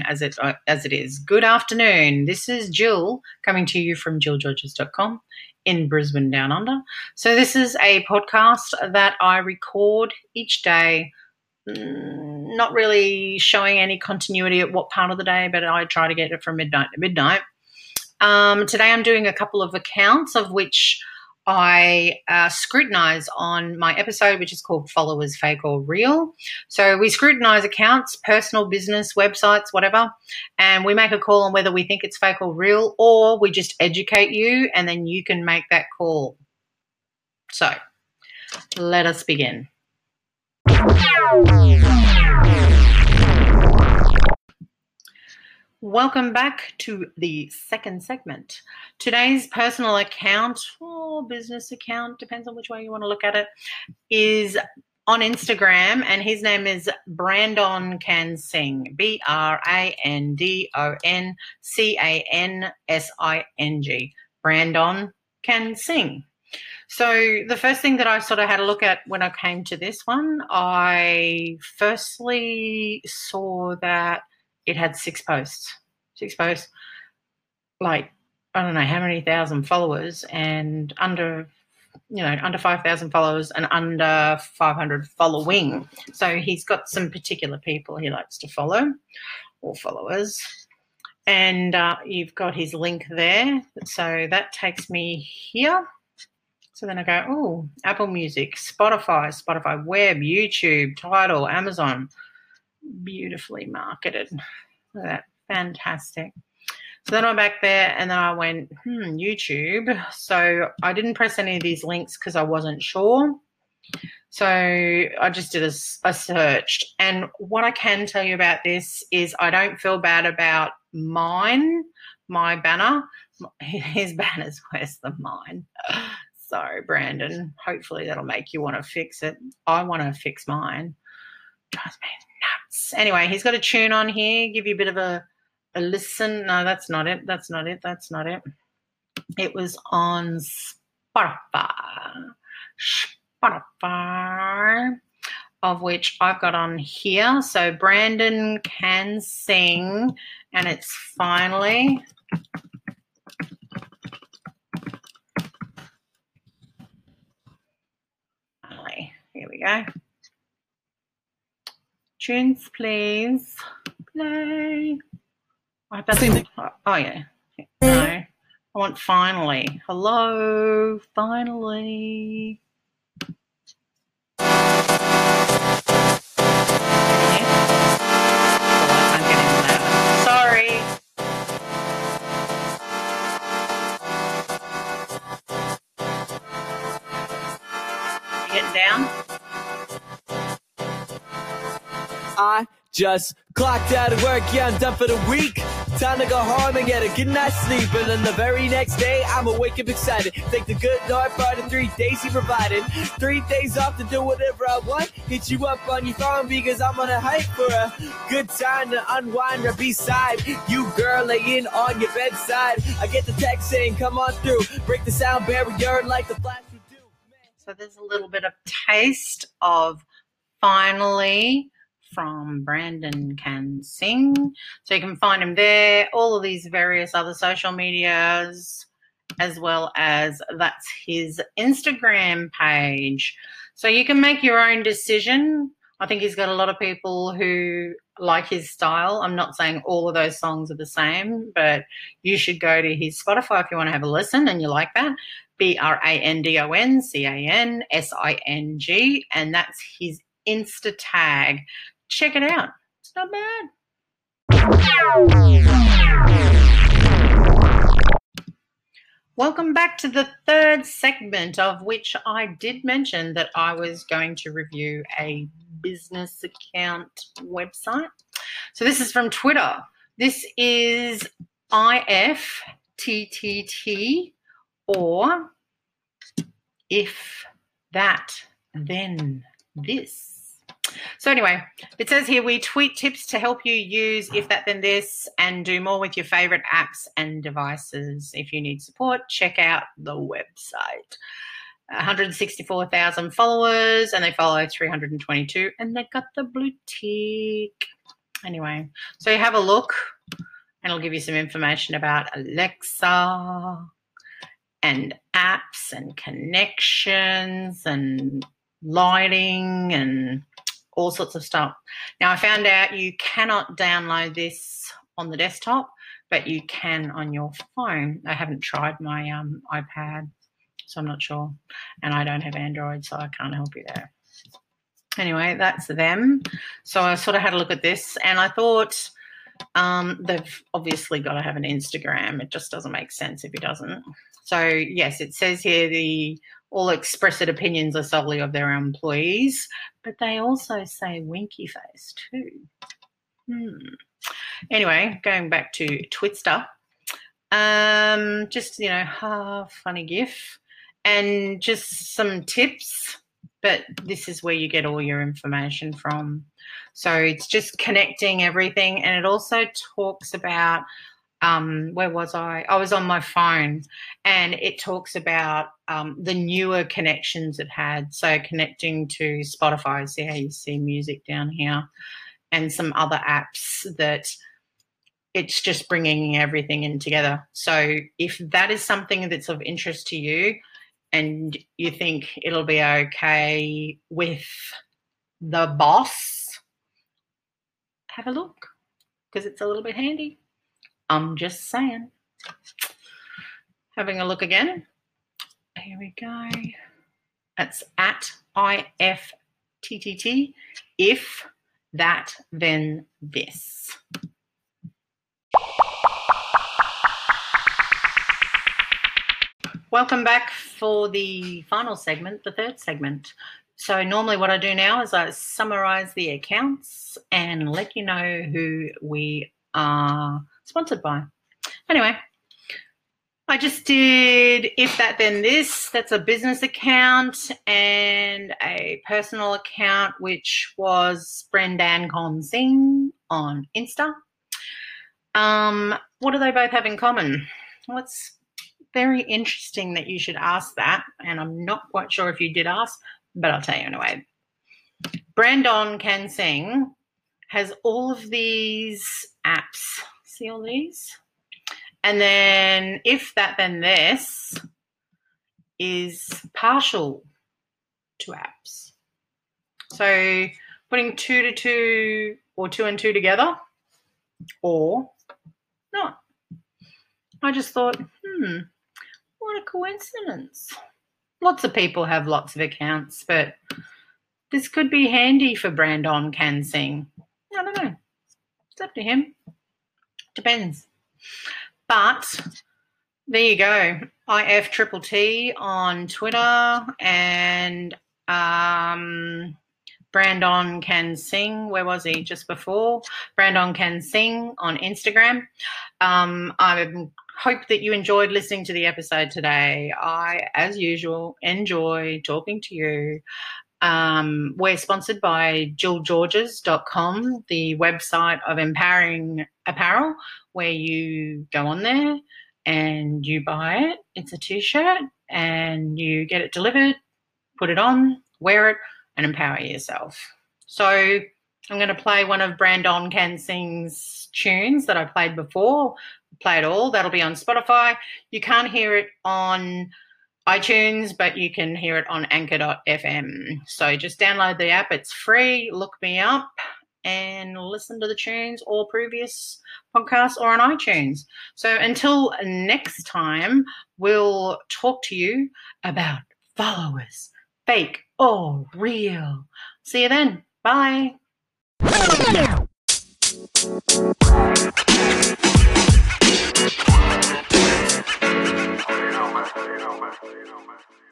as it uh, as it is. Good afternoon. This is Jill coming to you from jillgeorges.com in Brisbane Down Under. So this is a podcast that I record each day. Mm, not really showing any continuity at what part of the day, but I try to get it from midnight to midnight. Um, today I'm doing a couple of accounts of which I uh, scrutinize on my episode, which is called Followers Fake or Real. So we scrutinize accounts, personal, business, websites, whatever, and we make a call on whether we think it's fake or real, or we just educate you and then you can make that call. So let us begin. Welcome back to the second segment. Today's personal account or business account, depends on which way you want to look at it, is on Instagram, and his name is Brandon Can Sing. B R A N D O N C A N S I N G. Brandon Can Sing. So, the first thing that I sort of had a look at when I came to this one, I firstly saw that it had six posts. Six posts, like I don't know how many thousand followers, and under you know under 5000 followers and under 500 following. So he's got some particular people he likes to follow or followers. And uh, you've got his link there. So that takes me here. So then i go oh apple music spotify spotify web youtube Tidal amazon beautifully marketed Look at that fantastic. So then I'm back there and then I went, hmm, YouTube. So I didn't press any of these links because I wasn't sure. So I just did a, a searched. And what I can tell you about this is I don't feel bad about mine, my banner. His banner's worse than mine. So, Brandon, hopefully that'll make you want to fix it. I want to fix mine. Trust me nuts. Anyway, he's got a tune on here, give you a bit of a a listen. No, that's not it. That's not it. That's not it. It was on Spotify. Spotify, of which I've got on here. So Brandon can sing, and it's finally. Finally, here we go. Tunes, please. Play. Oh, I bet oh yeah. No. I want finally. Hello, finally. Sorry. Getting down? I just clocked out of work, yeah, I'm done for the week. Time to go home and get a good night's sleep. And then the very next day, I'ma wake up excited. Thank the good Lord for the three days He provided. Three days off to do whatever I want. Hit you up on your phone because I'm on a hike for a good time to unwind or beside you, girl, laying on your bedside. I get the text saying, come on through. Break the sound barrier like the flash would do. So there's a little bit of taste of finally from Brandon Can Sing. So you can find him there, all of these various other social medias, as well as that's his Instagram page. So you can make your own decision. I think he's got a lot of people who like his style. I'm not saying all of those songs are the same, but you should go to his Spotify if you want to have a listen and you like that. B R A N D O N C A N S I N G, and that's his Insta tag check it out. It's not bad. Welcome back to the third segment, of which I did mention that I was going to review a business account website. So this is from Twitter. This is IFTTT or if that, then this. So anyway, it says here we tweet tips to help you use if that then this and do more with your favorite apps and devices. If you need support, check out the website. 164,000 followers and they follow 322 and they got the blue tick. Anyway, so you have a look and it'll give you some information about Alexa and apps and connections and lighting and all sorts of stuff. Now, I found out you cannot download this on the desktop, but you can on your phone. I haven't tried my um, iPad, so I'm not sure. And I don't have Android, so I can't help you there. Anyway, that's them. So I sort of had a look at this and I thought um, they've obviously got to have an Instagram. It just doesn't make sense if it doesn't. So, yes, it says here the all expressed opinions are solely of their employees, but they also say winky face too. Hmm. Anyway, going back to Twitster, um, just you know, ha, funny gif, and just some tips. But this is where you get all your information from. So it's just connecting everything, and it also talks about um, where was I? I was on my phone, and it talks about um, the newer connections it had. So connecting to Spotify, see how you see music down here, and some other apps that it's just bringing everything in together. So if that is something that's of interest to you, and you think it'll be okay with the boss, have a look because it's a little bit handy. I'm just saying. Having a look again. Here we go. That's at IFTTT. If that, then this. Welcome back for the final segment, the third segment. So, normally, what I do now is I summarize the accounts and let you know who we are sponsored by. Anyway, I just did if that then this. That's a business account and a personal account, which was Brendan Con on Insta. Um, what do they both have in common? Well, it's very interesting that you should ask that, and I'm not quite sure if you did ask, but I'll tell you anyway. Brandon Can Sing has all of these apps see all these? And then if that, then this is partial to apps. So putting two to two or two and two together or not. I just thought, hmm, what a coincidence. Lots of people have lots of accounts, but this could be handy for Brandon Can Sing. I don't know. It's up to him. Depends. But there you go. IF Triple T on Twitter and um, Brandon Can Sing. Where was he just before? Brandon Can Sing on Instagram. Um, I hope that you enjoyed listening to the episode today. I, as usual, enjoy talking to you. Um, we're sponsored by JillGeorges.com, the website of empowering apparel, where you go on there and you buy it. It's a t shirt and you get it delivered, put it on, wear it, and empower yourself. So I'm going to play one of Brandon Can Sing's tunes that I played before. Play it all. That'll be on Spotify. You can't hear it on iTunes, but you can hear it on anchor.fm. So just download the app, it's free. Look me up and listen to the tunes or previous podcasts or on iTunes. So until next time, we'll talk to you about followers, fake or real. See you then. Bye masculino, masculino, masculino.